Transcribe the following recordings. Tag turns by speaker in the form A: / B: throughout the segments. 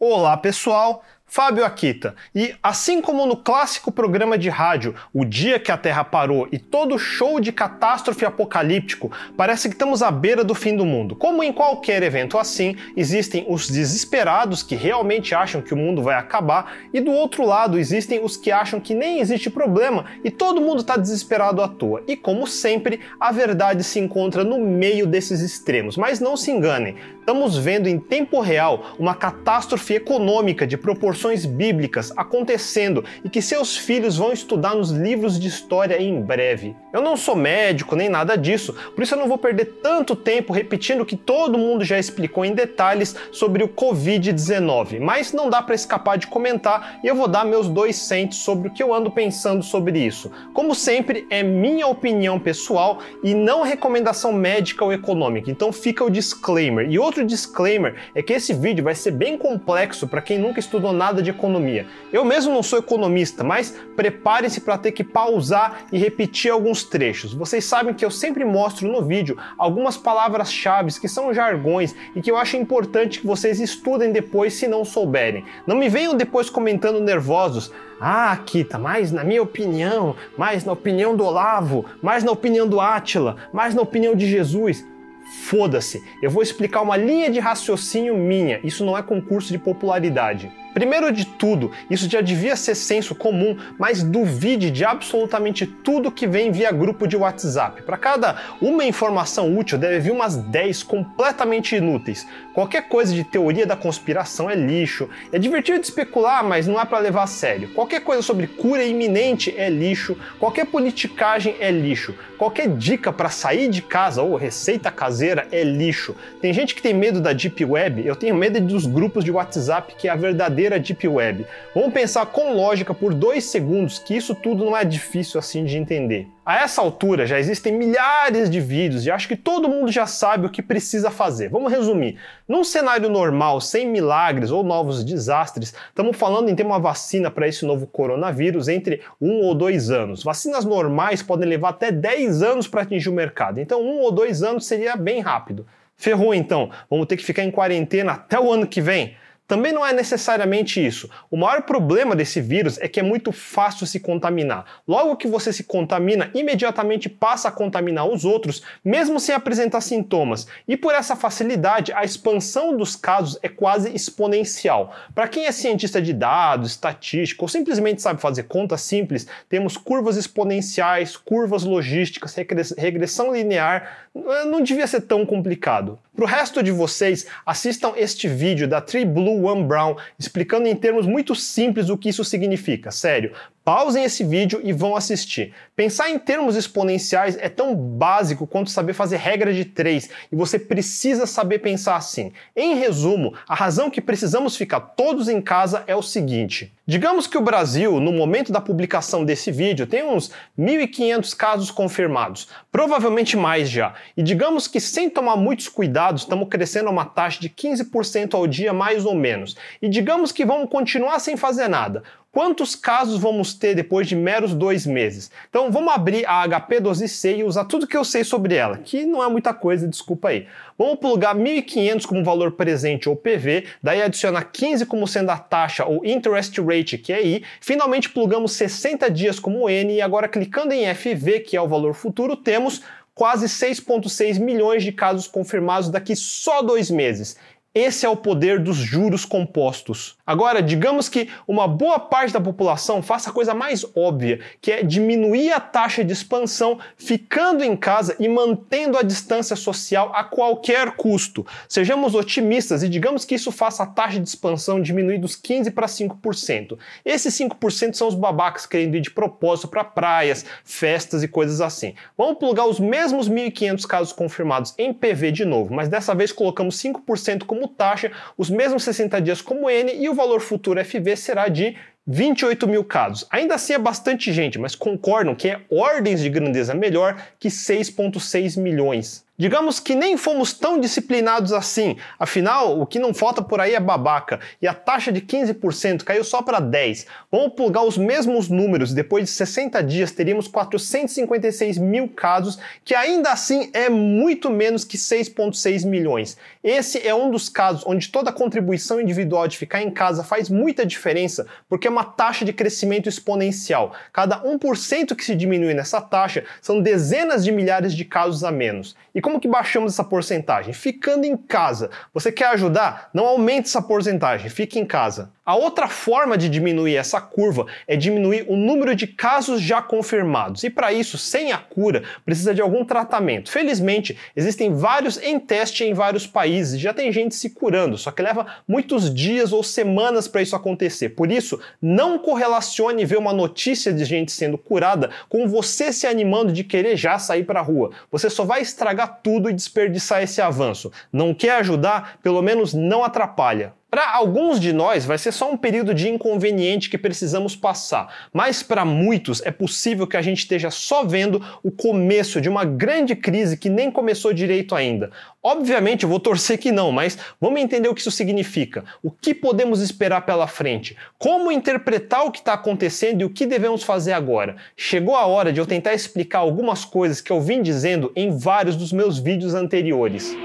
A: Olá pessoal, Fábio Akita. E assim como no clássico programa de rádio O Dia que a Terra Parou e todo show de catástrofe apocalíptico, parece que estamos à beira do fim do mundo. Como em qualquer evento assim, existem os desesperados que realmente acham que o mundo vai acabar, e do outro lado existem os que acham que nem existe problema e todo mundo está desesperado à toa. E como sempre, a verdade se encontra no meio desses extremos. Mas não se enganem, estamos vendo em tempo real uma catástrofe econômica de proporções bíblicas acontecendo e que seus filhos vão estudar nos livros de história em breve. Eu não sou médico nem nada disso, por isso eu não vou perder tanto tempo repetindo o que todo mundo já explicou em detalhes sobre o Covid-19, mas não dá para escapar de comentar e eu vou dar meus dois centos sobre o que eu ando pensando sobre isso. Como sempre, é minha opinião pessoal e não recomendação médica ou econômica, então fica o disclaimer. E outro disclaimer é que esse vídeo vai ser bem complexo para quem nunca estudou nada nada de economia. Eu mesmo não sou economista, mas preparem-se para ter que pausar e repetir alguns trechos. Vocês sabem que eu sempre mostro no vídeo algumas palavras-chave que são jargões e que eu acho importante que vocês estudem depois se não souberem. Não me venham depois comentando nervosos. Ah, Kita, mais na minha opinião, mais na opinião do Olavo, mais na opinião do Átila, mais na opinião de Jesus. Foda-se, eu vou explicar uma linha de raciocínio minha, isso não é concurso de popularidade. Primeiro de tudo, isso já devia ser senso comum, mas duvide de absolutamente tudo que vem via grupo de WhatsApp. Para cada uma informação útil, deve vir umas 10 completamente inúteis. Qualquer coisa de teoria da conspiração é lixo. É divertido de especular, mas não é para levar a sério. Qualquer coisa sobre cura iminente é lixo. Qualquer politicagem é lixo. Qualquer dica para sair de casa ou receita caseira é lixo. Tem gente que tem medo da Deep Web, eu tenho medo dos grupos de WhatsApp que é a verdadeira verdadeira Deep Web. Vamos pensar com lógica por dois segundos que isso tudo não é difícil assim de entender. A essa altura já existem milhares de vídeos e acho que todo mundo já sabe o que precisa fazer. Vamos resumir. Num cenário normal, sem milagres ou novos desastres, estamos falando em ter uma vacina para esse novo coronavírus entre um ou dois anos. Vacinas normais podem levar até 10 anos para atingir o mercado, então um ou dois anos seria bem rápido. Ferrou então, vamos ter que ficar em quarentena até o ano que vem? Também não é necessariamente isso. O maior problema desse vírus é que é muito fácil se contaminar. Logo que você se contamina, imediatamente passa a contaminar os outros, mesmo sem apresentar sintomas. E por essa facilidade, a expansão dos casos é quase exponencial. Para quem é cientista de dados, estatístico ou simplesmente sabe fazer contas simples, temos curvas exponenciais, curvas logísticas, regressão linear. Não devia ser tão complicado. Para o resto de vocês, assistam este vídeo da Tree Blue One Brown, explicando em termos muito simples o que isso significa. Sério, pausem esse vídeo e vão assistir. Pensar em termos exponenciais é tão básico quanto saber fazer regra de três, e você precisa saber pensar assim. Em resumo, a razão que precisamos ficar todos em casa é o seguinte: digamos que o Brasil, no momento da publicação desse vídeo, tem uns 1.500 casos confirmados, provavelmente mais já, e digamos que sem tomar muitos cuidados, estamos crescendo a uma taxa de 15% ao dia mais ou menos, e digamos que vamos continuar sem fazer nada. Quantos casos vamos ter depois de meros dois meses? Então vamos abrir a HP12C e usar tudo que eu sei sobre ela, que não é muita coisa, desculpa aí. Vamos plugar 1.500 como valor presente ou PV, daí adiciona 15 como sendo a taxa ou interest rate, que é I, finalmente plugamos 60 dias como N e agora clicando em FV, que é o valor futuro, temos quase 6,6 milhões de casos confirmados daqui só dois meses. Esse é o poder dos juros compostos. Agora, digamos que uma boa parte da população faça a coisa mais óbvia, que é diminuir a taxa de expansão ficando em casa e mantendo a distância social a qualquer custo. Sejamos otimistas e digamos que isso faça a taxa de expansão diminuir dos 15 para 5%. Esses 5% são os babacas querendo ir de propósito para praias, festas e coisas assim. Vamos plugar os mesmos 1.500 casos confirmados em PV de novo, mas dessa vez colocamos 5% como taxa, os mesmos 60 dias como N e o valor futuro FV será de 28 mil casos. Ainda assim é bastante gente, mas concordam que é ordens de grandeza melhor que 6,6 milhões. Digamos que nem fomos tão disciplinados assim, afinal, o que não falta por aí é babaca, e a taxa de 15% caiu só para 10%. Vamos plugar os mesmos números, depois de 60 dias teríamos 456 mil casos, que ainda assim é muito menos que 6,6 milhões. Esse é um dos casos onde toda contribuição individual de ficar em casa faz muita diferença, porque é uma taxa de crescimento exponencial. Cada 1% que se diminui nessa taxa são dezenas de milhares de casos a menos. E como que baixamos essa porcentagem? Ficando em casa. Você quer ajudar? Não aumente essa porcentagem, fique em casa. A outra forma de diminuir essa curva é diminuir o número de casos já confirmados. E para isso, sem a cura, precisa de algum tratamento. Felizmente, existem vários em teste em vários países, já tem gente se curando, só que leva muitos dias ou semanas para isso acontecer. Por isso, não correlacione ver uma notícia de gente sendo curada com você se animando de querer já sair para a rua. Você só vai estragar tudo e desperdiçar esse avanço. Não quer ajudar? Pelo menos não atrapalha. Para alguns de nós vai ser só um período de inconveniente que precisamos passar, mas para muitos é possível que a gente esteja só vendo o começo de uma grande crise que nem começou direito ainda. Obviamente eu vou torcer que não, mas vamos entender o que isso significa. O que podemos esperar pela frente? Como interpretar o que está acontecendo e o que devemos fazer agora? Chegou a hora de eu tentar explicar algumas coisas que eu vim dizendo em vários dos meus vídeos anteriores.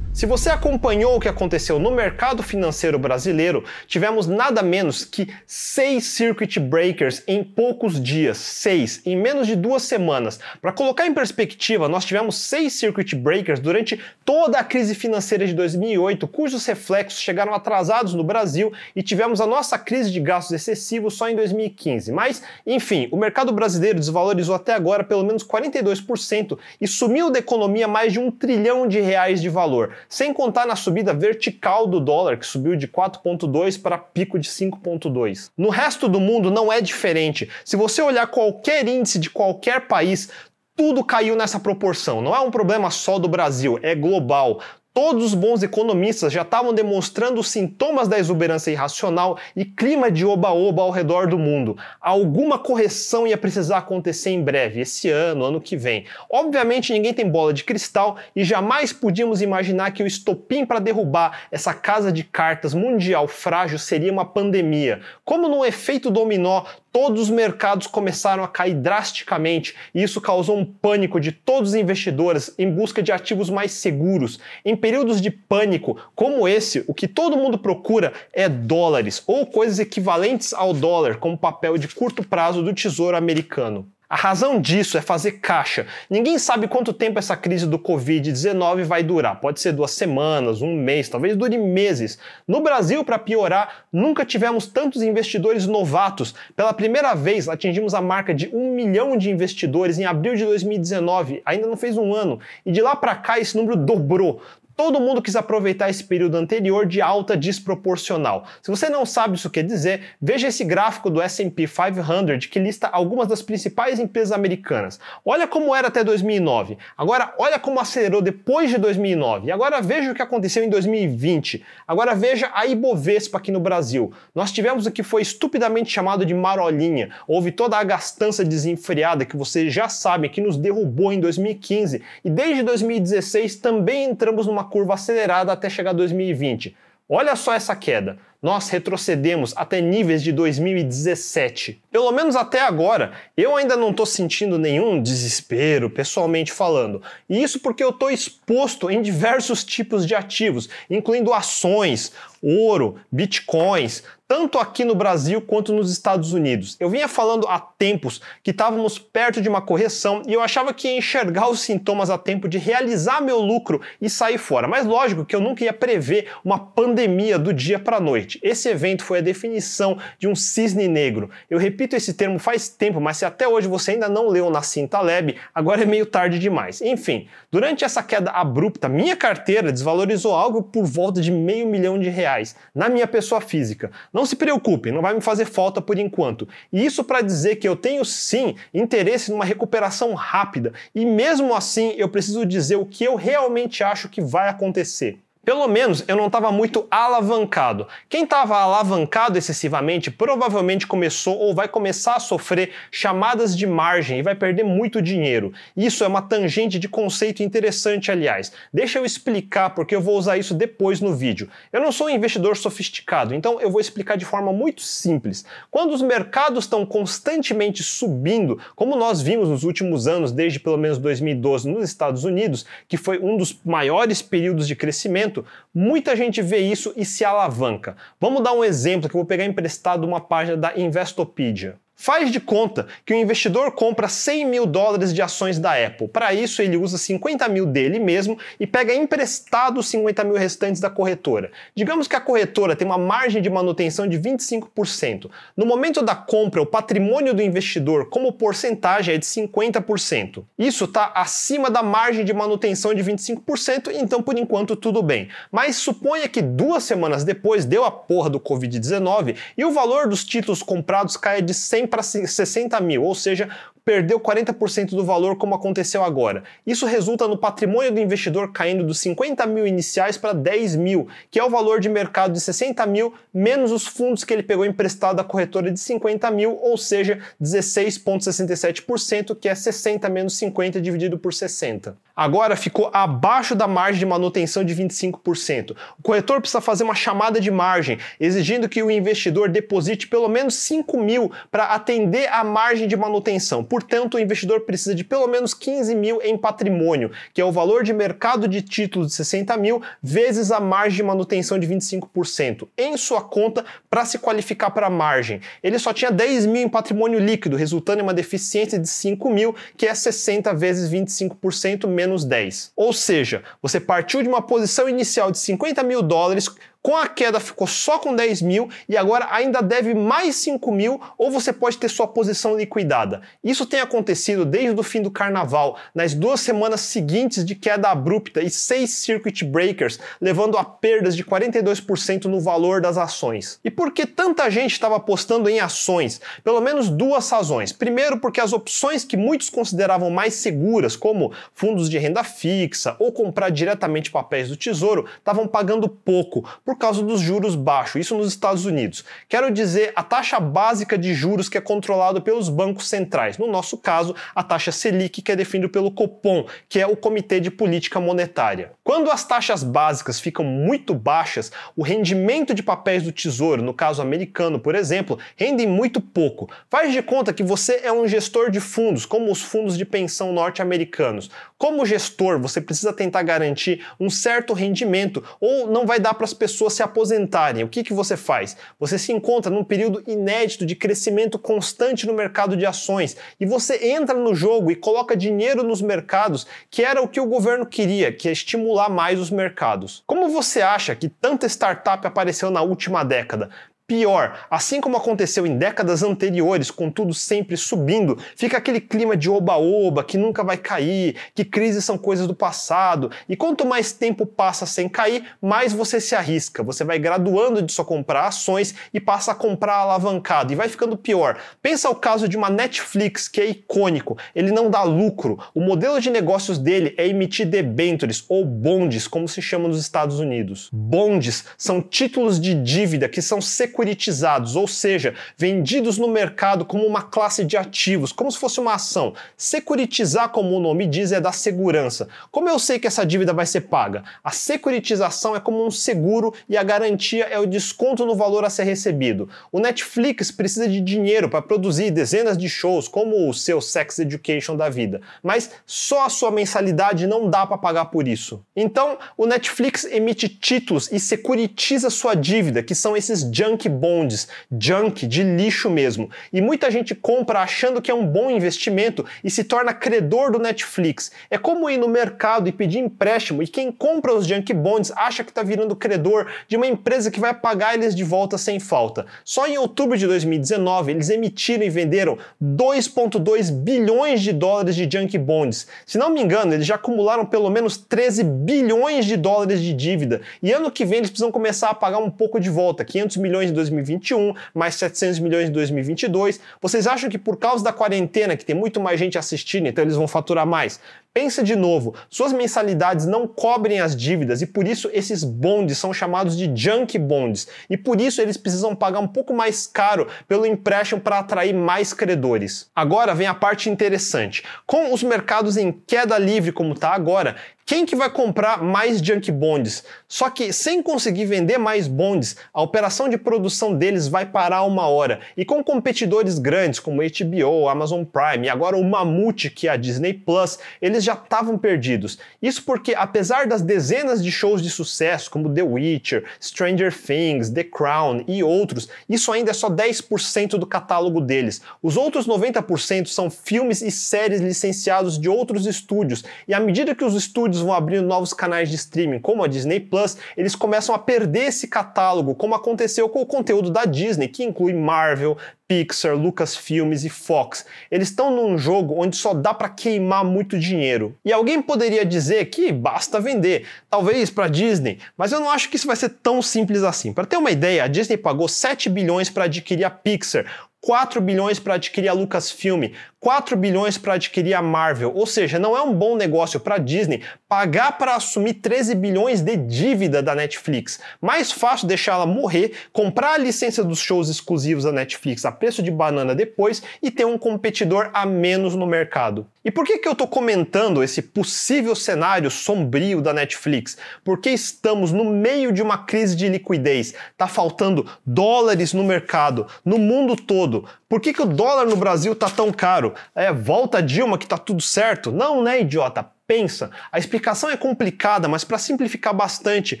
A: Se você acompanhou o que aconteceu no mercado financeiro brasileiro, tivemos nada menos que seis circuit breakers em poucos dias. Seis, em menos de duas semanas. Para colocar em perspectiva, nós tivemos seis circuit breakers durante toda a crise financeira de 2008, cujos reflexos chegaram atrasados no Brasil e tivemos a nossa crise de gastos excessivos só em 2015. Mas, enfim, o mercado brasileiro desvalorizou até agora pelo menos 42% e sumiu da economia mais de um trilhão de reais de valor sem contar na subida vertical do dólar, que subiu de 4,2 para pico de 5,2. No resto do mundo não é diferente. Se você olhar qualquer índice de qualquer país, tudo caiu nessa proporção. Não é um problema só do Brasil, é global. Todos os bons economistas já estavam demonstrando os sintomas da exuberância irracional e clima de oba-oba ao redor do mundo. Alguma correção ia precisar acontecer em breve, esse ano, ano que vem. Obviamente ninguém tem bola de cristal e jamais podíamos imaginar que o estopim para derrubar essa casa de cartas mundial frágil seria uma pandemia. Como num efeito dominó, todos os mercados começaram a cair drasticamente e isso causou um pânico de todos os investidores em busca de ativos mais seguros. Em períodos de pânico como esse, o que todo mundo procura é dólares ou coisas equivalentes ao dólar, como papel de curto prazo do Tesouro americano. A razão disso é fazer caixa. Ninguém sabe quanto tempo essa crise do Covid-19 vai durar. Pode ser duas semanas, um mês, talvez dure meses. No Brasil, para piorar, nunca tivemos tantos investidores novatos. Pela primeira vez, atingimos a marca de um milhão de investidores em abril de 2019. Ainda não fez um ano. E de lá para cá, esse número dobrou. Todo mundo quis aproveitar esse período anterior de alta desproporcional. Se você não sabe isso quer dizer, veja esse gráfico do S&P 500 que lista algumas das principais empresas americanas. Olha como era até 2009. Agora olha como acelerou depois de 2009. E agora veja o que aconteceu em 2020. Agora veja a Ibovespa aqui no Brasil. Nós tivemos o que foi estupidamente chamado de marolinha. Houve toda a gastança desenfreada que vocês já sabem que nos derrubou em 2015 e desde 2016 também entramos numa curva acelerada até chegar a 2020. Olha só essa queda. Nós retrocedemos até níveis de 2017. Pelo menos até agora, eu ainda não estou sentindo nenhum desespero, pessoalmente falando. E isso porque eu estou exposto em diversos tipos de ativos, incluindo ações, ouro, bitcoins, tanto aqui no Brasil quanto nos Estados Unidos. Eu vinha falando há tempos que estávamos perto de uma correção e eu achava que ia enxergar os sintomas a tempo de realizar meu lucro e sair fora. Mas lógico que eu nunca ia prever uma pandemia do dia para a noite. Esse evento foi a definição de um cisne negro. Eu repito esse termo faz tempo, mas se até hoje você ainda não leu Nassim Taleb, agora é meio tarde demais. Enfim, durante essa queda abrupta, minha carteira desvalorizou algo por volta de meio milhão de reais na minha pessoa física. Não se preocupe, não vai me fazer falta por enquanto. E isso para dizer que eu tenho sim interesse numa recuperação rápida e mesmo assim eu preciso dizer o que eu realmente acho que vai acontecer. Pelo menos eu não estava muito alavancado. Quem estava alavancado excessivamente provavelmente começou ou vai começar a sofrer chamadas de margem e vai perder muito dinheiro. Isso é uma tangente de conceito interessante, aliás. Deixa eu explicar porque eu vou usar isso depois no vídeo. Eu não sou um investidor sofisticado, então eu vou explicar de forma muito simples. Quando os mercados estão constantemente subindo, como nós vimos nos últimos anos, desde pelo menos 2012 nos Estados Unidos, que foi um dos maiores períodos de crescimento, muita gente vê isso e se alavanca. Vamos dar um exemplo que eu vou pegar emprestado uma página da Investopedia. Faz de conta que o investidor compra 100 mil dólares de ações da Apple. Para isso, ele usa 50 mil dele mesmo e pega emprestado os 50 mil restantes da corretora. Digamos que a corretora tem uma margem de manutenção de 25%. No momento da compra, o patrimônio do investidor como porcentagem é de 50%. Isso está acima da margem de manutenção de 25%, então por enquanto tudo bem. Mas suponha que duas semanas depois deu a porra do Covid-19 e o valor dos títulos comprados caia de 100 para 60 mil, ou seja, perdeu 40% do valor, como aconteceu agora. Isso resulta no patrimônio do investidor caindo dos 50 mil iniciais para 10 mil, que é o valor de mercado de 60 mil, menos os fundos que ele pegou emprestado da corretora de 50 mil, ou seja, 16,67%, que é 60 menos 50 dividido por 60 agora ficou abaixo da margem de manutenção de 25%. O corretor precisa fazer uma chamada de margem, exigindo que o investidor deposite pelo menos 5 mil para atender a margem de manutenção. Portanto, o investidor precisa de pelo menos 15 mil em patrimônio, que é o valor de mercado de títulos de 60 mil vezes a margem de manutenção de 25% em sua conta para se qualificar para a margem. Ele só tinha 10 mil em patrimônio líquido, resultando em uma deficiência de 5 mil, que é 60 vezes 25% menos menos 10. Ou seja, você partiu de uma posição inicial de 50 mil dólares com a queda ficou só com 10 mil e agora ainda deve mais 5 mil ou você pode ter sua posição liquidada. Isso tem acontecido desde o fim do carnaval, nas duas semanas seguintes de queda abrupta e seis circuit breakers, levando a perdas de 42% no valor das ações. E por que tanta gente estava apostando em ações? Pelo menos duas razões. Primeiro, porque as opções que muitos consideravam mais seguras, como fundos de renda fixa ou comprar diretamente papéis do tesouro, estavam pagando pouco por causa dos juros baixos, isso nos Estados Unidos. Quero dizer, a taxa básica de juros que é controlada pelos bancos centrais. No nosso caso, a taxa Selic, que é definida pelo Copom, que é o Comitê de Política Monetária. Quando as taxas básicas ficam muito baixas, o rendimento de papéis do Tesouro, no caso americano, por exemplo, rendem muito pouco. Faz de conta que você é um gestor de fundos, como os fundos de pensão norte-americanos. Como gestor, você precisa tentar garantir um certo rendimento ou não vai dar para as pessoas pessoas se aposentarem, o que, que você faz? Você se encontra num período inédito de crescimento constante no mercado de ações e você entra no jogo e coloca dinheiro nos mercados, que era o que o governo queria, que é estimular mais os mercados. Como você acha que tanta startup apareceu na última década? Pior, assim como aconteceu em décadas anteriores, com tudo sempre subindo, fica aquele clima de oba-oba que nunca vai cair, que crises são coisas do passado, e quanto mais tempo passa sem cair, mais você se arrisca. Você vai graduando de só comprar ações e passa a comprar alavancado, e vai ficando pior. Pensa o caso de uma Netflix que é icônico, ele não dá lucro. O modelo de negócios dele é emitir debentures ou bondes, como se chama nos Estados Unidos. Bondes são títulos de dívida que são secundários securitizados, ou seja, vendidos no mercado como uma classe de ativos, como se fosse uma ação. Securitizar, como o nome diz, é da segurança. Como eu sei que essa dívida vai ser paga? A securitização é como um seguro e a garantia é o desconto no valor a ser recebido. O Netflix precisa de dinheiro para produzir dezenas de shows, como o seu Sex Education da vida, mas só a sua mensalidade não dá para pagar por isso. Então, o Netflix emite títulos e securitiza sua dívida, que são esses junk junk bonds, junk de lixo mesmo. E muita gente compra achando que é um bom investimento e se torna credor do Netflix. É como ir no mercado e pedir empréstimo e quem compra os junk bonds acha que está virando credor de uma empresa que vai pagar eles de volta sem falta. Só em outubro de 2019 eles emitiram e venderam 2,2 bilhões de dólares de junk bonds. Se não me engano, eles já acumularam pelo menos 13 bilhões de dólares de dívida e ano que vem eles precisam começar a pagar um pouco de volta, 500 milhões 2021, mais 700 milhões em 2022. Vocês acham que por causa da quarentena, que tem muito mais gente assistindo, então eles vão faturar mais? Pensa de novo, suas mensalidades não cobrem as dívidas e por isso esses bonds são chamados de junk bonds e por isso eles precisam pagar um pouco mais caro pelo empréstimo para atrair mais credores. Agora vem a parte interessante. Com os mercados em queda livre como está agora, quem que vai comprar mais junk bonds? Só que sem conseguir vender mais bonds, a operação de produção deles vai parar uma hora. E com competidores grandes como HBO, Amazon Prime e agora o mamute que é a Disney Plus, eles já estavam perdidos. Isso porque apesar das dezenas de shows de sucesso como The Witcher, Stranger Things, The Crown e outros, isso ainda é só 10% do catálogo deles. Os outros 90% são filmes e séries licenciados de outros estúdios. E à medida que os estúdios vão abrindo novos canais de streaming, como a Disney Plus, eles começam a perder esse catálogo, como aconteceu com o conteúdo da Disney, que inclui Marvel, Pixar, Lucasfilmes e Fox. Eles estão num jogo onde só dá para queimar muito dinheiro. E alguém poderia dizer que basta vender, talvez para Disney, mas eu não acho que isso vai ser tão simples assim. Para ter uma ideia, a Disney pagou 7 bilhões para adquirir a Pixar, 4 bilhões para adquirir a Lucasfilm, 4 bilhões para adquirir a Marvel. Ou seja, não é um bom negócio para a Disney pagar para assumir 13 bilhões de dívida da Netflix. Mais fácil deixar ela morrer, comprar a licença dos shows exclusivos da Netflix a preço de banana depois e ter um competidor a menos no mercado. E por que, que eu estou comentando esse possível cenário sombrio da Netflix? Porque estamos no meio de uma crise de liquidez. Tá faltando dólares no mercado, no mundo todo. Por que, que o dólar no Brasil tá tão caro? É volta Dilma que tá tudo certo? Não, né, idiota? Pensa. A explicação é complicada, mas para simplificar bastante,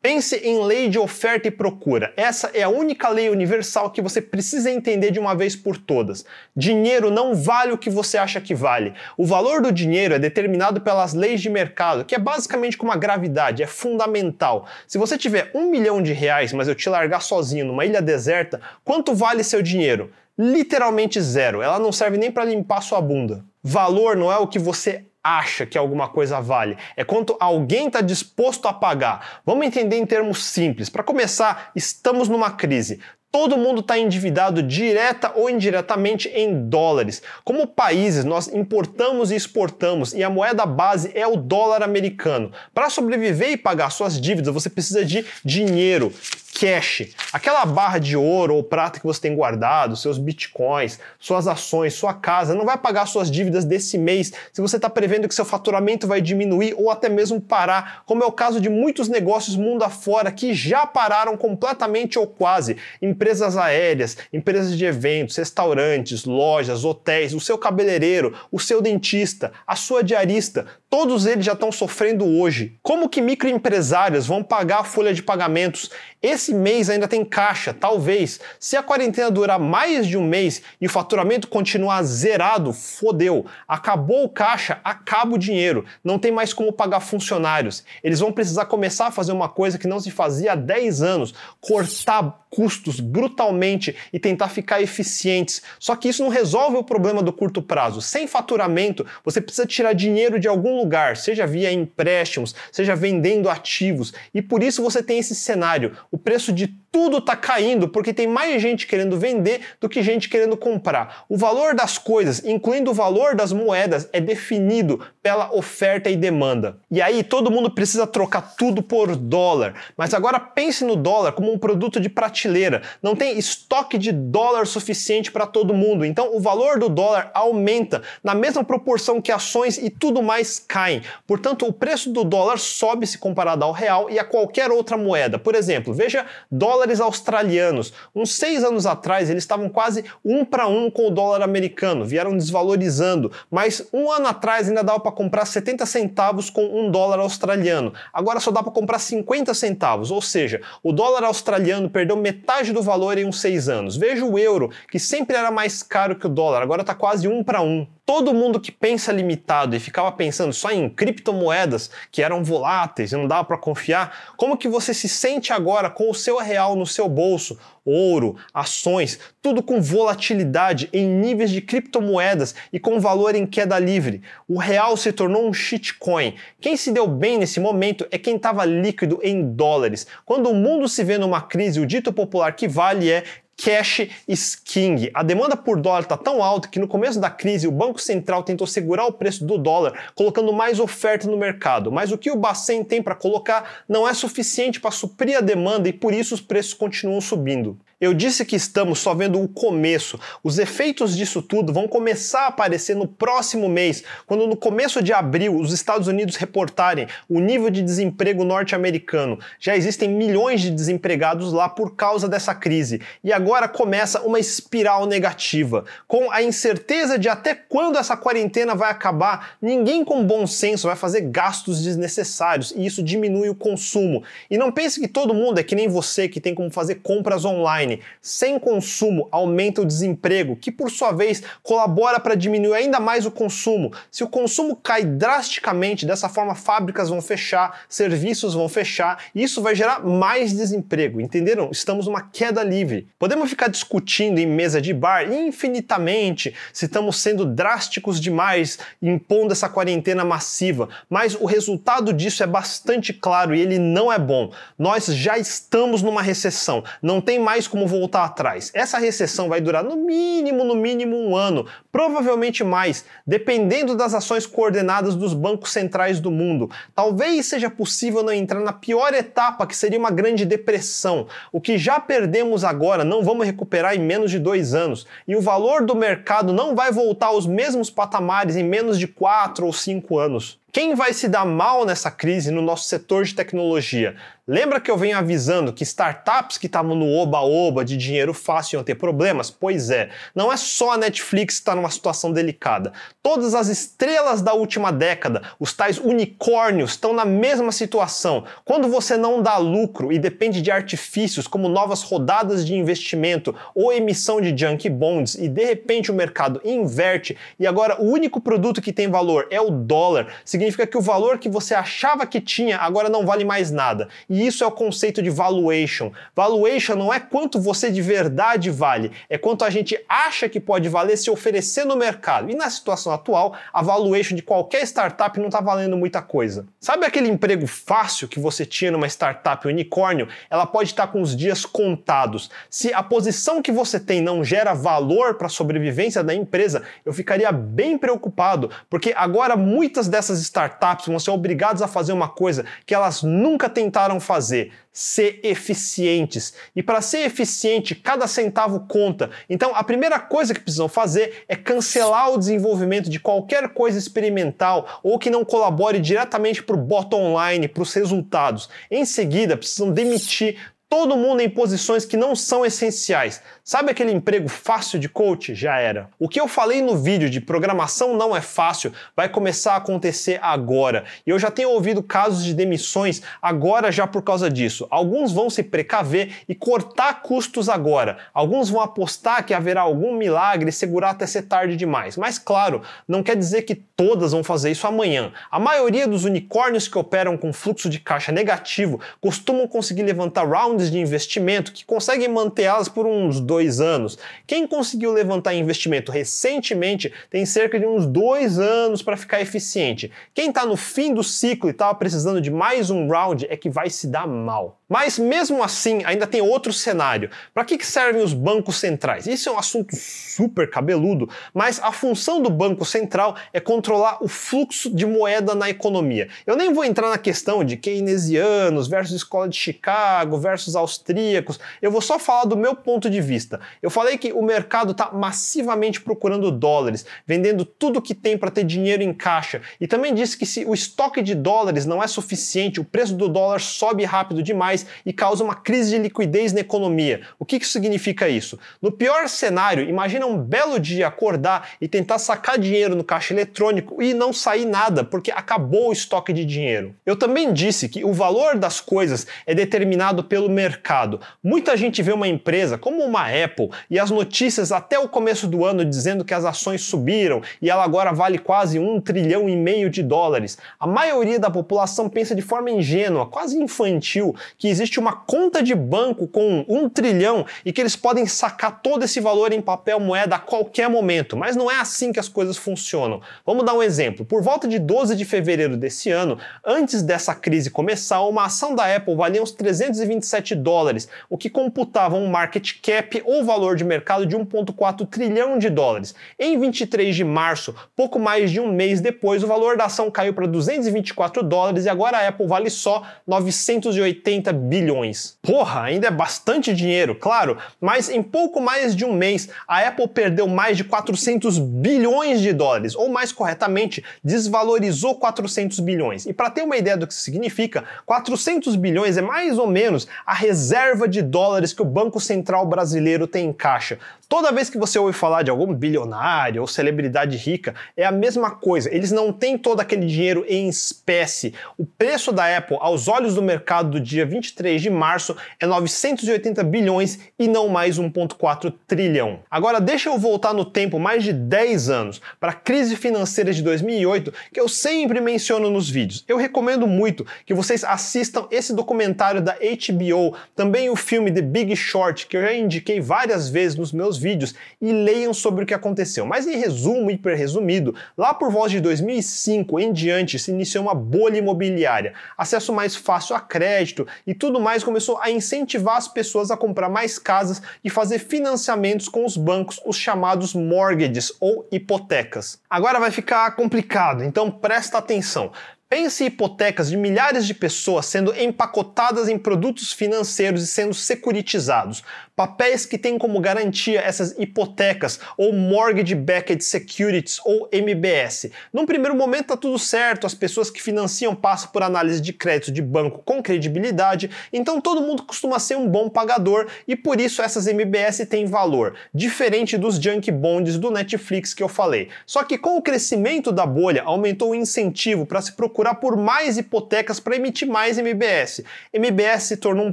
A: pense em lei de oferta e procura. Essa é a única lei universal que você precisa entender de uma vez por todas. Dinheiro não vale o que você acha que vale. O valor do dinheiro é determinado pelas leis de mercado, que é basicamente como a gravidade, é fundamental. Se você tiver um milhão de reais, mas eu te largar sozinho numa ilha deserta, quanto vale seu dinheiro? Literalmente zero. Ela não serve nem para limpar sua bunda. Valor não é o que você acha que alguma coisa vale, é quanto alguém está disposto a pagar. Vamos entender em termos simples. Para começar, estamos numa crise. Todo mundo está endividado direta ou indiretamente em dólares. Como países, nós importamos e exportamos e a moeda base é o dólar americano. Para sobreviver e pagar suas dívidas, você precisa de dinheiro cash, aquela barra de ouro ou prata que você tem guardado, seus bitcoins, suas ações, sua casa, não vai pagar suas dívidas desse mês se você está prevendo que seu faturamento vai diminuir ou até mesmo parar, como é o caso de muitos negócios mundo afora que já pararam completamente ou quase. Empresas aéreas, empresas de eventos, restaurantes, lojas, hotéis, o seu cabeleireiro, o seu dentista, a sua diarista, todos eles já estão sofrendo hoje. Como que microempresários vão pagar a folha de pagamentos? Esse mês ainda tem caixa, talvez. Se a quarentena durar mais de um mês e o faturamento continuar zerado, fodeu. Acabou o caixa, acaba o dinheiro. Não tem mais como pagar funcionários. Eles vão precisar começar a fazer uma coisa que não se fazia há 10 anos: cortar custos brutalmente e tentar ficar eficientes. Só que isso não resolve o problema do curto prazo. Sem faturamento, você precisa tirar dinheiro de algum lugar, seja via empréstimos, seja vendendo ativos. E por isso você tem esse cenário o preço de tudo está caindo porque tem mais gente querendo vender do que gente querendo comprar. O valor das coisas, incluindo o valor das moedas, é definido pela oferta e demanda. E aí todo mundo precisa trocar tudo por dólar. Mas agora pense no dólar como um produto de prateleira. Não tem estoque de dólar suficiente para todo mundo. Então o valor do dólar aumenta na mesma proporção que ações e tudo mais caem. Portanto, o preço do dólar sobe se comparado ao real e a qualquer outra moeda. Por exemplo, veja dólar dólares australianos. Uns seis anos atrás eles estavam quase um para um com o dólar americano, vieram desvalorizando, mas um ano atrás ainda dava para comprar 70 centavos com um dólar australiano. Agora só dá para comprar 50 centavos, ou seja, o dólar australiano perdeu metade do valor em uns seis anos. Veja o euro, que sempre era mais caro que o dólar, agora está quase um para um. Todo mundo que pensa limitado e ficava pensando só em criptomoedas que eram voláteis e não dava para confiar, como que você se sente agora com o seu real no seu bolso? Ouro, ações, tudo com volatilidade em níveis de criptomoedas e com valor em queda livre. O real se tornou um shitcoin. Quem se deu bem nesse momento é quem estava líquido em dólares. Quando o mundo se vê numa crise, o dito popular que vale é cash is king. A demanda por dólar está tão alta que no começo da crise o Banco Central tentou segurar o preço do dólar, colocando mais oferta no mercado. Mas o que o Bacen tem para colocar não é suficiente para suprir a demanda e por isso os preços continuam subindo. Eu disse que estamos só vendo o começo. Os efeitos disso tudo vão começar a aparecer no próximo mês, quando no começo de abril os Estados Unidos reportarem o nível de desemprego norte-americano. Já existem milhões de desempregados lá por causa dessa crise. E agora começa uma espiral negativa. Com a incerteza de até quando essa quarentena vai acabar, ninguém com bom senso vai fazer gastos desnecessários e isso diminui o consumo. E não pense que todo mundo é que nem você que tem como fazer compras online sem consumo aumenta o desemprego, que por sua vez colabora para diminuir ainda mais o consumo. Se o consumo cai drasticamente, dessa forma fábricas vão fechar, serviços vão fechar, e isso vai gerar mais desemprego. Entenderam? Estamos numa queda livre. Podemos ficar discutindo em mesa de bar infinitamente se estamos sendo drásticos demais impondo essa quarentena massiva, mas o resultado disso é bastante claro e ele não é bom. Nós já estamos numa recessão, não tem mais como voltar atrás. Essa recessão vai durar no mínimo, no mínimo um ano, provavelmente mais, dependendo das ações coordenadas dos bancos centrais do mundo. Talvez seja possível não entrar na pior etapa, que seria uma grande depressão. O que já perdemos agora não vamos recuperar em menos de dois anos. E o valor do mercado não vai voltar aos mesmos patamares em menos de quatro ou cinco anos. Quem vai se dar mal nessa crise no nosso setor de tecnologia? Lembra que eu venho avisando que startups que estavam no oba-oba de dinheiro fácil iam ter problemas? Pois é, não é só a Netflix que está numa situação delicada. Todas as estrelas da última década, os tais unicórnios, estão na mesma situação. Quando você não dá lucro e depende de artifícios como novas rodadas de investimento ou emissão de junk bonds e de repente o mercado inverte e agora o único produto que tem valor é o dólar, significa que o valor que você achava que tinha agora não vale mais nada. E isso é o conceito de valuation. Valuation não é quanto você de verdade vale, é quanto a gente acha que pode valer se oferecer no mercado. E na situação atual, a valuation de qualquer startup não está valendo muita coisa. Sabe aquele emprego fácil que você tinha numa startup unicórnio? Ela pode estar com os dias contados. Se a posição que você tem não gera valor para a sobrevivência da empresa, eu ficaria bem preocupado, porque agora muitas dessas startups vão ser obrigadas a fazer uma coisa que elas nunca tentaram fazer, ser eficientes. E para ser eficiente, cada centavo conta. Então, a primeira coisa que precisam fazer é cancelar o desenvolvimento de qualquer coisa experimental ou que não colabore diretamente para o bottom line, para os resultados. Em seguida, precisam demitir todo mundo em posições que não são essenciais. Sabe aquele emprego fácil de coach? Já era. O que eu falei no vídeo de programação não é fácil vai começar a acontecer agora. E eu já tenho ouvido casos de demissões agora já por causa disso. Alguns vão se precaver e cortar custos agora. Alguns vão apostar que haverá algum milagre e segurar até ser tarde demais. Mas claro, não quer dizer que todas vão fazer isso amanhã. A maioria dos unicórnios que operam com fluxo de caixa negativo costumam conseguir levantar rounds de investimento que conseguem manter elas por uns dois dois anos. Quem conseguiu levantar investimento recentemente tem cerca de uns dois anos para ficar eficiente. Quem está no fim do ciclo e estava precisando de mais um round é que vai se dar mal. Mas mesmo assim, ainda tem outro cenário. Para que, que servem os bancos centrais? Isso é um assunto super cabeludo, mas a função do Banco Central é controlar o fluxo de moeda na economia. Eu nem vou entrar na questão de keynesianos versus escola de Chicago versus austríacos, eu vou só falar do meu ponto de vista. Eu falei que o mercado está massivamente procurando dólares, vendendo tudo que tem para ter dinheiro em caixa. E também disse que se o estoque de dólares não é suficiente, o preço do dólar sobe rápido demais e causa uma crise de liquidez na economia. O que, que significa isso? No pior cenário, imagina um belo dia acordar e tentar sacar dinheiro no caixa eletrônico e não sair nada, porque acabou o estoque de dinheiro. Eu também disse que o valor das coisas é determinado pelo mercado. Muita gente vê uma empresa como uma Apple e as notícias até o começo do ano dizendo que as ações subiram e ela agora vale quase um trilhão e meio de dólares. A maioria da população pensa de forma ingênua, quase infantil, que existe uma conta de banco com um trilhão e que eles podem sacar todo esse valor em papel moeda a qualquer momento. Mas não é assim que as coisas funcionam. Vamos dar um exemplo. Por volta de 12 de fevereiro desse ano, antes dessa crise começar, uma ação da Apple valia uns 327 dólares, o que computava um market cap ou valor de mercado de 1,4 trilhão de dólares. Em 23 de março, pouco mais de um mês depois, o valor da ação caiu para 224 dólares e agora a Apple vale só 980 bilhões. Porra, ainda é bastante dinheiro, claro, mas em pouco mais de um mês, a Apple perdeu mais de 400 bilhões de dólares, ou mais corretamente, desvalorizou 400 bilhões. E para ter uma ideia do que isso significa, 400 bilhões é mais ou menos a reserva de dólares que o Banco Central brasileiro tem em caixa. Toda vez que você ouve falar de algum bilionário ou celebridade rica, é a mesma coisa. Eles não têm todo aquele dinheiro em espécie. O preço da Apple, aos olhos do mercado do dia 23 de março, é 980 bilhões e não mais 1,4 trilhão. Agora, deixa eu voltar no tempo mais de 10 anos, para a crise financeira de 2008, que eu sempre menciono nos vídeos. Eu recomendo muito que vocês assistam esse documentário da HBO, também o filme The Big Short, que eu já indiquei várias vezes nos meus vídeos, e leiam sobre o que aconteceu. Mas em resumo, hiper resumido, lá por volta de 2005 em diante se iniciou uma bolha imobiliária, acesso mais fácil a crédito e tudo mais começou a incentivar as pessoas a comprar mais casas e fazer financiamentos com os bancos, os chamados mortgages ou hipotecas. Agora vai ficar complicado, então presta atenção. Pense em hipotecas de milhares de pessoas sendo empacotadas em produtos financeiros e sendo securitizados. Papéis que têm como garantia essas hipotecas ou Mortgage Backed Securities ou MBS. Num primeiro momento está tudo certo, as pessoas que financiam passam por análise de crédito de banco com credibilidade, então todo mundo costuma ser um bom pagador e por isso essas MBS têm valor, diferente dos junk bonds do Netflix que eu falei. Só que com o crescimento da bolha aumentou o incentivo para se procurar procurar por mais hipotecas para emitir mais MBS. MBS se tornou um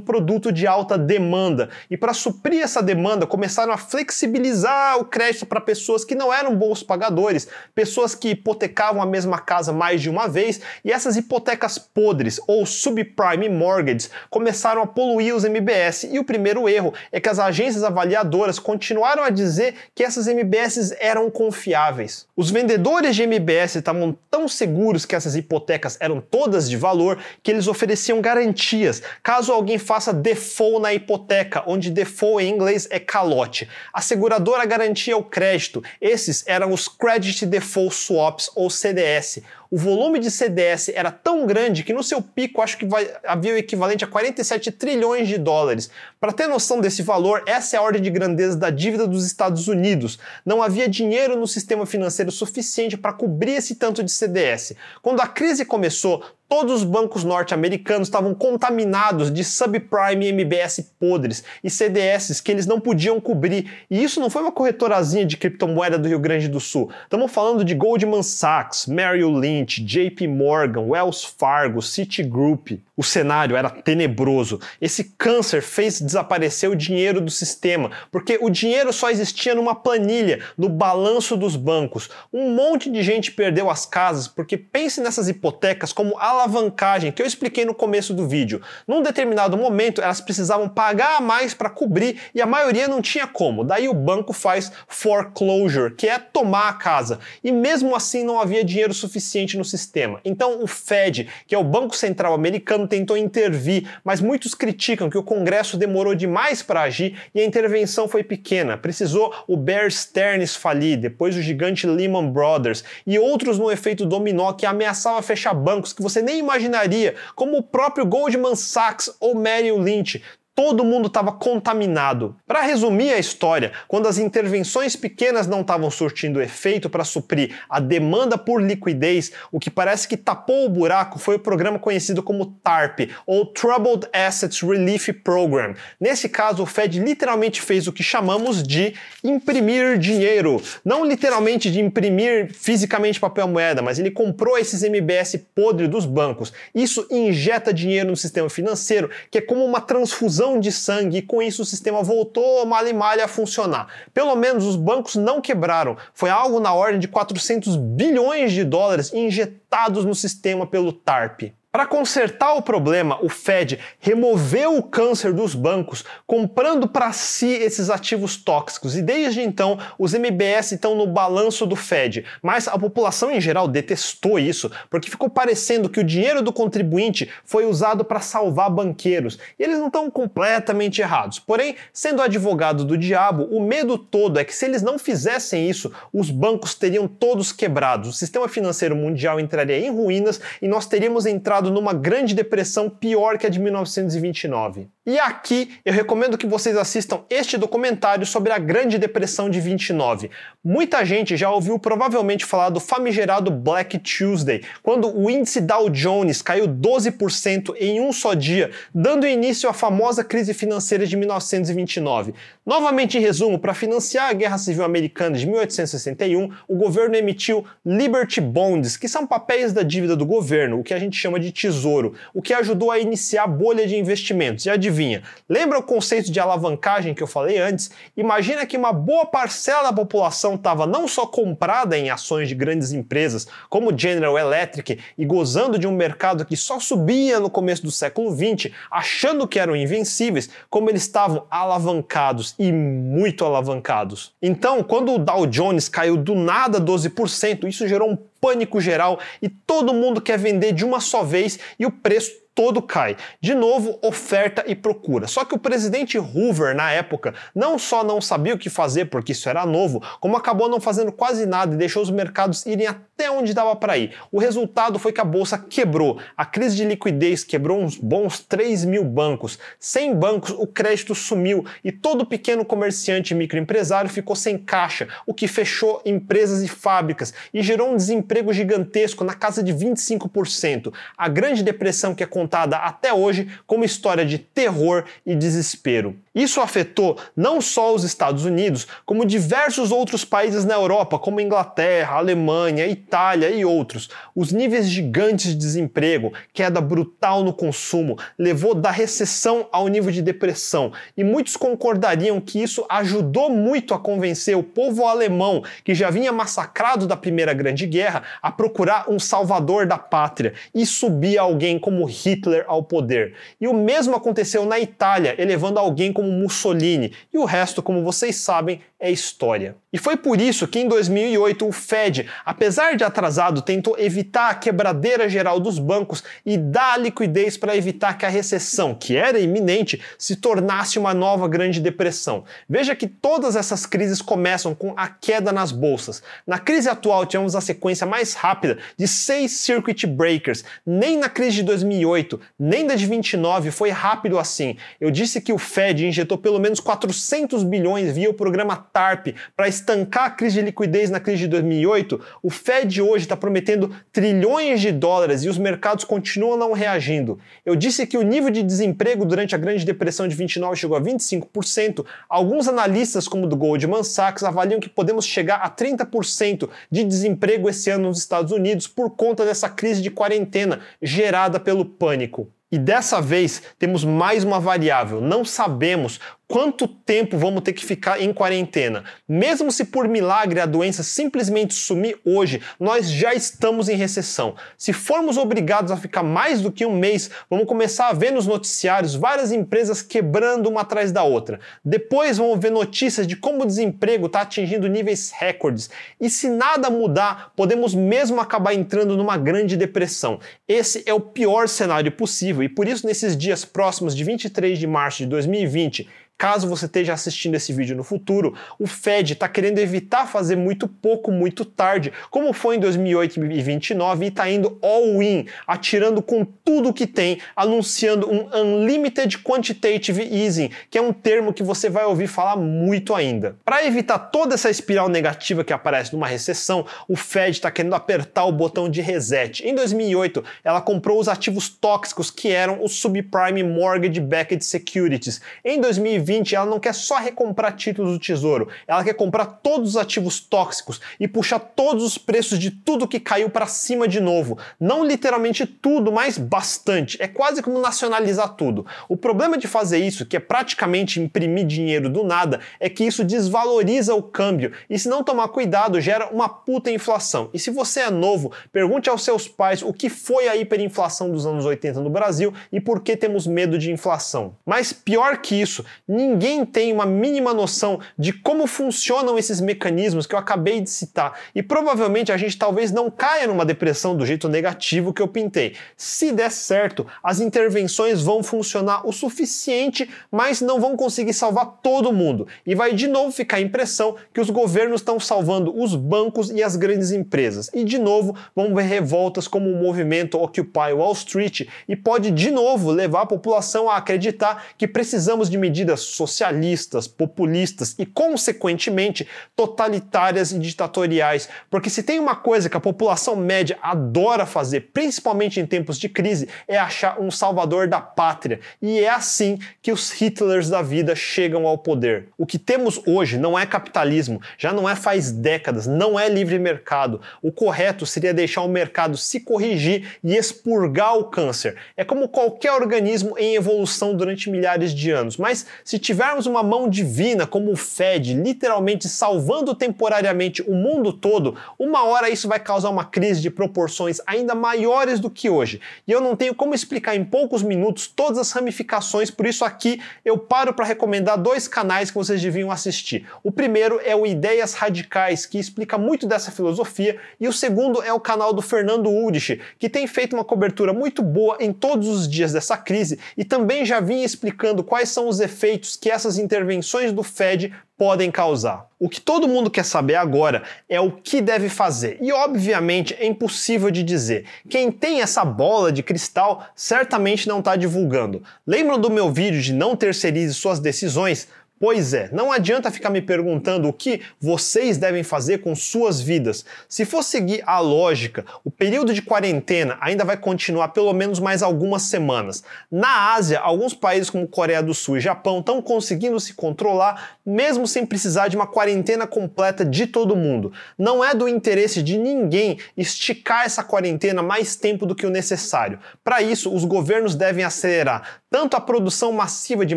A: produto de alta demanda e para suprir essa demanda começaram a flexibilizar o crédito para pessoas que não eram bons pagadores, pessoas que hipotecavam a mesma casa mais de uma vez e essas hipotecas podres ou subprime mortgages começaram a poluir os MBS. E o primeiro erro é que as agências avaliadoras continuaram a dizer que essas MBS eram confiáveis. Os vendedores de MBS estavam tão seguros que essas hipotecas eram todas de valor que eles ofereciam garantias caso alguém faça default na hipoteca, onde default em inglês é calote. A seguradora garantia o crédito. Esses eram os Credit Default Swaps ou CDS o volume de CDS era tão grande que no seu pico acho que vai, havia o equivalente a 47 trilhões de dólares. Para ter noção desse valor, essa é a ordem de grandeza da dívida dos Estados Unidos. Não havia dinheiro no sistema financeiro suficiente para cobrir esse tanto de CDS. Quando a crise começou, Todos os bancos norte-americanos estavam contaminados de subprime MBS podres e CDS que eles não podiam cobrir. E isso não foi uma corretorazinha de criptomoeda do Rio Grande do Sul. Estamos falando de Goldman Sachs, Merrill Lynch, JP Morgan, Wells Fargo, Citigroup. O cenário era tenebroso. Esse câncer fez desaparecer o dinheiro do sistema, porque o dinheiro só existia numa planilha, no balanço dos bancos. Um monte de gente perdeu as casas porque pense nessas hipotecas como alavancagem que eu expliquei no começo do vídeo. Num determinado momento, elas precisavam pagar a mais para cobrir e a maioria não tinha como. Daí o banco faz foreclosure, que é tomar a casa. E mesmo assim não havia dinheiro suficiente no sistema. Então o Fed, que é o Banco Central Americano, tentou intervir, mas muitos criticam que o Congresso demorou demais para agir e a intervenção foi pequena. Precisou o Bear Stearns falir, depois o gigante Lehman Brothers e outros no efeito dominó que ameaçava fechar bancos que você nem imaginaria, como o próprio Goldman Sachs ou Merrill Lynch todo mundo estava contaminado. Para resumir a história, quando as intervenções pequenas não estavam surtindo efeito para suprir a demanda por liquidez, o que parece que tapou o buraco foi o programa conhecido como TARP, ou Troubled Assets Relief Program. Nesse caso, o Fed literalmente fez o que chamamos de imprimir dinheiro. Não literalmente de imprimir fisicamente papel moeda, mas ele comprou esses MBS podre dos bancos. Isso injeta dinheiro no sistema financeiro, que é como uma transfusão de sangue, e com isso o sistema voltou mal e malha a funcionar. Pelo menos os bancos não quebraram. Foi algo na ordem de 400 bilhões de dólares injetados no sistema pelo TARP. Para consertar o problema, o Fed removeu o câncer dos bancos, comprando para si esses ativos tóxicos. E desde então, os MBS estão no balanço do Fed. Mas a população em geral detestou isso, porque ficou parecendo que o dinheiro do contribuinte foi usado para salvar banqueiros. E eles não estão completamente errados. Porém, sendo advogado do diabo, o medo todo é que se eles não fizessem isso, os bancos teriam todos quebrados. O sistema financeiro mundial entraria em ruínas e nós teríamos entrado numa grande depressão pior que a de 1929. E aqui eu recomendo que vocês assistam este documentário sobre a Grande Depressão de 29. Muita gente já ouviu provavelmente falar do famigerado Black Tuesday, quando o índice Dow Jones caiu 12% em um só dia, dando início à famosa crise financeira de 1929. Novamente, em resumo, para financiar a Guerra Civil Americana de 1861, o governo emitiu Liberty Bonds, que são papéis da dívida do governo, o que a gente chama de tesouro, o que ajudou a iniciar a bolha de investimentos. E adivinha, lembra o conceito de alavancagem que eu falei antes? Imagina que uma boa parcela da população estava não só comprada em ações de grandes empresas, como General Electric, e gozando de um mercado que só subia no começo do século XX, achando que eram invencíveis, como eles estavam alavancados e muito alavancados. Então, quando o Dow Jones caiu do nada 12%, isso gerou um pânico geral e todo mundo quer vender de uma só vez e o preço todo cai. De novo, oferta e procura. Só que o presidente Hoover, na época, não só não sabia o que fazer porque isso era novo, como acabou não fazendo quase nada e deixou os mercados irem até onde dava para ir. O resultado foi que a bolsa quebrou. A crise de liquidez quebrou uns bons 3 mil bancos. Sem bancos, o crédito sumiu e todo pequeno comerciante e microempresário ficou sem caixa, o que fechou empresas e fábricas e gerou um desemprego gigantesco na casa de 25%. A Grande Depressão que aconteceu contada até hoje como história de terror e desespero. Isso afetou não só os Estados Unidos, como diversos outros países na Europa, como Inglaterra, Alemanha, Itália e outros. Os níveis gigantes de desemprego, queda brutal no consumo, levou da recessão ao nível de depressão. E muitos concordariam que isso ajudou muito a convencer o povo alemão, que já vinha massacrado da Primeira Grande Guerra, a procurar um salvador da pátria e subir alguém como Hitler ao poder. E o mesmo aconteceu na Itália, elevando alguém como Mussolini, e o resto, como vocês sabem, é história. E foi por isso que em 2008 o Fed, apesar de atrasado, tentou evitar a quebradeira geral dos bancos e dar liquidez para evitar que a recessão, que era iminente, se tornasse uma nova grande depressão. Veja que todas essas crises começam com a queda nas bolsas. Na crise atual tivemos a sequência mais rápida de seis circuit breakers. Nem na crise de 2008, nem da de 29 foi rápido assim. Eu disse que o Fed injetou pelo menos 400 bilhões via o programa TARP para estancar a crise de liquidez na crise de 2008, o Fed hoje está prometendo trilhões de dólares e os mercados continuam não reagindo. Eu disse que o nível de desemprego durante a Grande Depressão de 29 chegou a 25%. Alguns analistas, como o do Goldman Sachs, avaliam que podemos chegar a 30% de desemprego esse ano nos Estados Unidos por conta dessa crise de quarentena gerada pelo pânico. E dessa vez temos mais uma variável. Não sabemos quanto tempo vamos ter que ficar em quarentena. Mesmo se por milagre a doença simplesmente sumir hoje, nós já estamos em recessão. Se formos obrigados a ficar mais do que um mês, vamos começar a ver nos noticiários várias empresas quebrando uma atrás da outra. Depois vamos ver notícias de como o desemprego está atingindo níveis recordes. E se nada mudar, podemos mesmo acabar entrando numa grande depressão. Esse é o pior cenário possível e por isso nesses dias próximos de 23 de março de 2020 caso você esteja assistindo esse vídeo no futuro, o Fed está querendo evitar fazer muito pouco, muito tarde, como foi em 2008 e 2029, e está indo all-in, atirando com tudo que tem, anunciando um Unlimited Quantitative Easing, que é um termo que você vai ouvir falar muito ainda. Para evitar toda essa espiral negativa que aparece numa recessão, o Fed está querendo apertar o botão de reset. Em 2008, ela comprou os ativos tóxicos que eram os subprime mortgage backed securities. Em 2020, ela não quer só recomprar títulos do Tesouro, ela quer comprar todos os ativos tóxicos e puxar todos os preços de tudo que caiu para cima de novo. Não literalmente tudo, mas bastante. É quase como nacionalizar tudo. O problema de fazer isso, que é praticamente imprimir dinheiro do nada, é que isso desvaloriza o câmbio e se não tomar cuidado, gera uma puta inflação. E se você é novo, pergunte aos seus pais o que foi a hiperinflação dos anos 80 no Brasil e por que temos medo de inflação. Mas pior que isso, ninguém tem uma mínima noção de como funcionam esses mecanismos que eu acabei de citar. E provavelmente a gente talvez não caia numa depressão do jeito negativo que eu pintei. Se der certo, as intervenções vão funcionar o suficiente, mas não vão conseguir salvar todo mundo. E vai de novo ficar a impressão que os governos estão salvando os bancos e as grandes empresas. E de novo vão ver revoltas como o movimento Occupy Wall Street e pode de novo levar a população a acreditar que precisamos de medidas socialistas, populistas e, consequentemente, totalitárias e ditatoriais. Porque se tem uma coisa que a população média adora fazer, principalmente em tempos de crise, é achar um salvador da pátria. E é assim que os Hitlers da vida chegam ao poder. O que temos hoje não é capitalismo, já não é faz décadas, não é livre mercado. O correto seria deixar o mercado se corrigir e expurgar o câncer. É como qualquer organismo em evolução durante milhares de anos. Mas se tivermos uma mão divina como o Fed, literalmente salvando temporariamente o mundo todo, uma hora isso vai causar uma crise de proporções ainda maiores do que hoje. E eu não tenho como explicar em poucos minutos todas as ramificações, por isso aqui eu paro para recomendar dois canais que vocês deviam assistir. O primeiro é o Ideias Radicais, que explica muito dessa filosofia, e o segundo é o canal do Fernando Ulrich, que tem feito uma cobertura muito boa em todos os dias dessa crise e também já vinha explicando quais são os efeitos que essas intervenções do Fed podem causar. O que todo mundo quer saber agora é o que deve fazer, e obviamente é impossível de dizer. Quem tem essa bola de cristal certamente não está divulgando. Lembram do meu vídeo de não terceirize suas decisões? Pois é, não adianta ficar me perguntando o que vocês devem fazer com suas vidas. Se for seguir a lógica, o período de quarentena ainda vai continuar pelo menos mais algumas semanas. Na Ásia, alguns países como Coreia do Sul e Japão estão conseguindo se controlar mesmo sem precisar de uma quarentena completa de todo mundo. Não é do interesse de ninguém esticar essa quarentena mais tempo do que o necessário. Para isso, os governos devem acelerar tanto a produção massiva de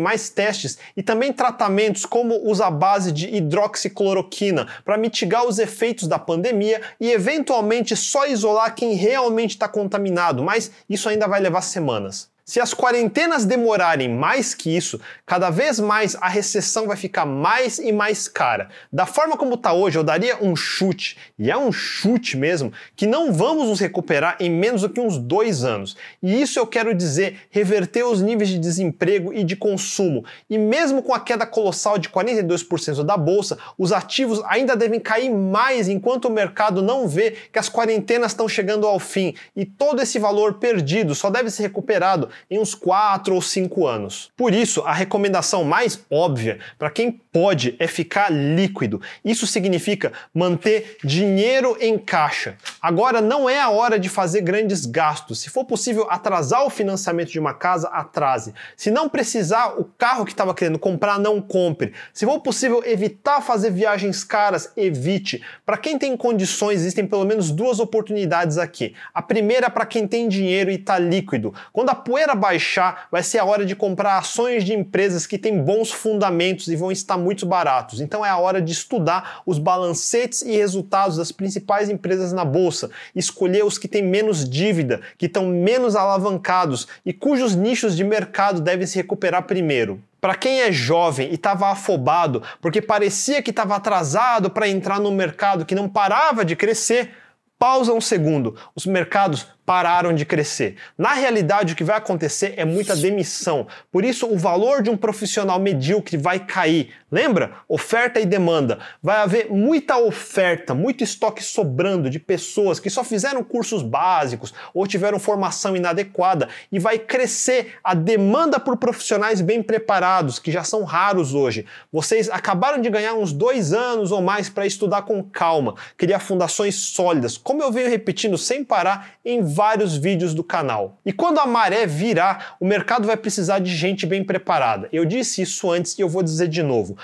A: mais testes e também tratamentos como os à base de hidroxicloroquina para mitigar os efeitos da pandemia e eventualmente só isolar quem realmente está contaminado, mas isso ainda vai levar semanas. Se as quarentenas demorarem mais que isso, cada vez mais a recessão vai ficar mais e mais cara. Da forma como está hoje, eu daria um chute, e é um chute mesmo, que não vamos nos recuperar em menos do que uns dois anos. E isso eu quero dizer reverter os níveis de desemprego e de consumo. E mesmo com a queda colossal de 42% da bolsa, os ativos ainda devem cair mais enquanto o mercado não vê que as quarentenas estão chegando ao fim. E todo esse valor perdido só deve ser recuperado em uns 4 ou 5 anos. Por isso, a recomendação mais óbvia para quem pode é ficar líquido. Isso significa manter dinheiro em caixa. Agora não é a hora de fazer grandes gastos. Se for possível atrasar o financiamento de uma casa, atrase. Se não precisar o carro que estava querendo comprar, não compre. Se for possível evitar fazer viagens caras, evite. Para quem tem condições, existem pelo menos duas oportunidades aqui. A primeira é para quem tem dinheiro e está líquido. Quando a poeira baixar, vai ser a hora de comprar ações de empresas que têm bons fundamentos e vão estar muito baratos. Então é a hora de estudar os balancetes e resultados das principais empresas na bolsa, escolher os que têm menos dívida, que estão menos alavancados e cujos nichos de mercado devem se recuperar primeiro. Para quem é jovem e estava afobado porque parecia que estava atrasado para entrar no mercado que não parava de crescer, pausa um segundo. Os mercados pararam de crescer. Na realidade, o que vai acontecer é muita demissão. Por isso, o valor de um profissional medíocre vai cair. Lembra? Oferta e demanda. Vai haver muita oferta, muito estoque sobrando de pessoas que só fizeram cursos básicos ou tiveram formação inadequada e vai crescer a demanda por profissionais bem preparados, que já são raros hoje. Vocês acabaram de ganhar uns dois anos ou mais para estudar com calma, criar fundações sólidas, como eu venho repetindo sem parar em vários vídeos do canal. E quando a maré virar, o mercado vai precisar de gente bem preparada. Eu disse isso antes e eu vou dizer de novo.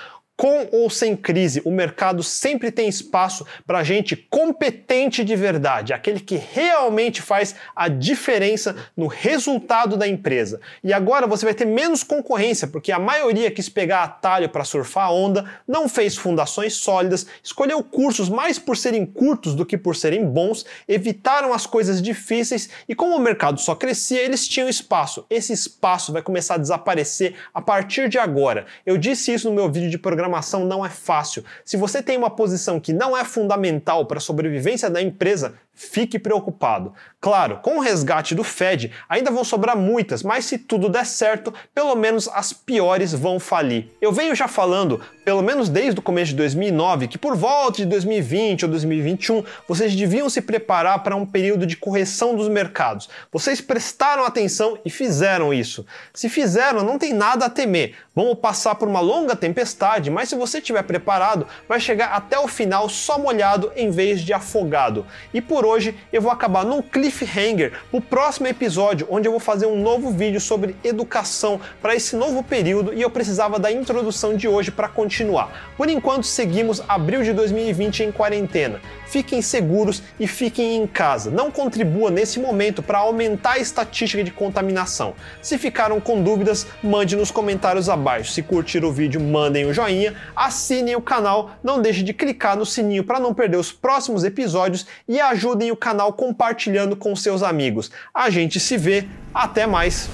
A: Com ou sem crise, o mercado sempre tem espaço para gente competente de verdade, aquele que realmente faz a diferença no resultado da empresa. E agora você vai ter menos concorrência, porque a maioria quis pegar atalho para surfar a onda, não fez fundações sólidas, escolheu cursos mais por serem curtos do que por serem bons, evitaram as coisas difíceis e como o mercado só crescia, eles tinham espaço. Esse espaço vai começar a desaparecer a partir de agora. Eu disse isso no meu vídeo de programação programação não é fácil. Se você tem uma posição que não é fundamental para a sobrevivência da empresa, fique preocupado. Claro, com o resgate do Fed, ainda vão sobrar muitas, mas se tudo der certo, pelo menos as piores vão falir. Eu venho já falando, pelo menos desde o começo de 2009, que por volta de 2020 ou 2021, vocês deviam se preparar para um período de correção dos mercados. Vocês prestaram atenção e fizeram isso. Se fizeram, não tem nada a temer. Vamos passar por uma longa tempestade, mas se você estiver preparado, vai chegar até o final só molhado em vez de afogado. E por hoje eu vou acabar num cliffhanger o próximo episódio, onde eu vou fazer um novo vídeo sobre educação para esse novo período e eu precisava da introdução de hoje para continuar. Por enquanto seguimos abril de 2020 em quarentena fiquem seguros e fiquem em casa. Não contribua nesse momento para aumentar a estatística de contaminação. Se ficaram com dúvidas, mande nos comentários abaixo. Se curtiram o vídeo, mandem um joinha, assinem o canal, não deixe de clicar no sininho para não perder os próximos episódios e ajudem o canal compartilhando com seus amigos. A gente se vê, até mais!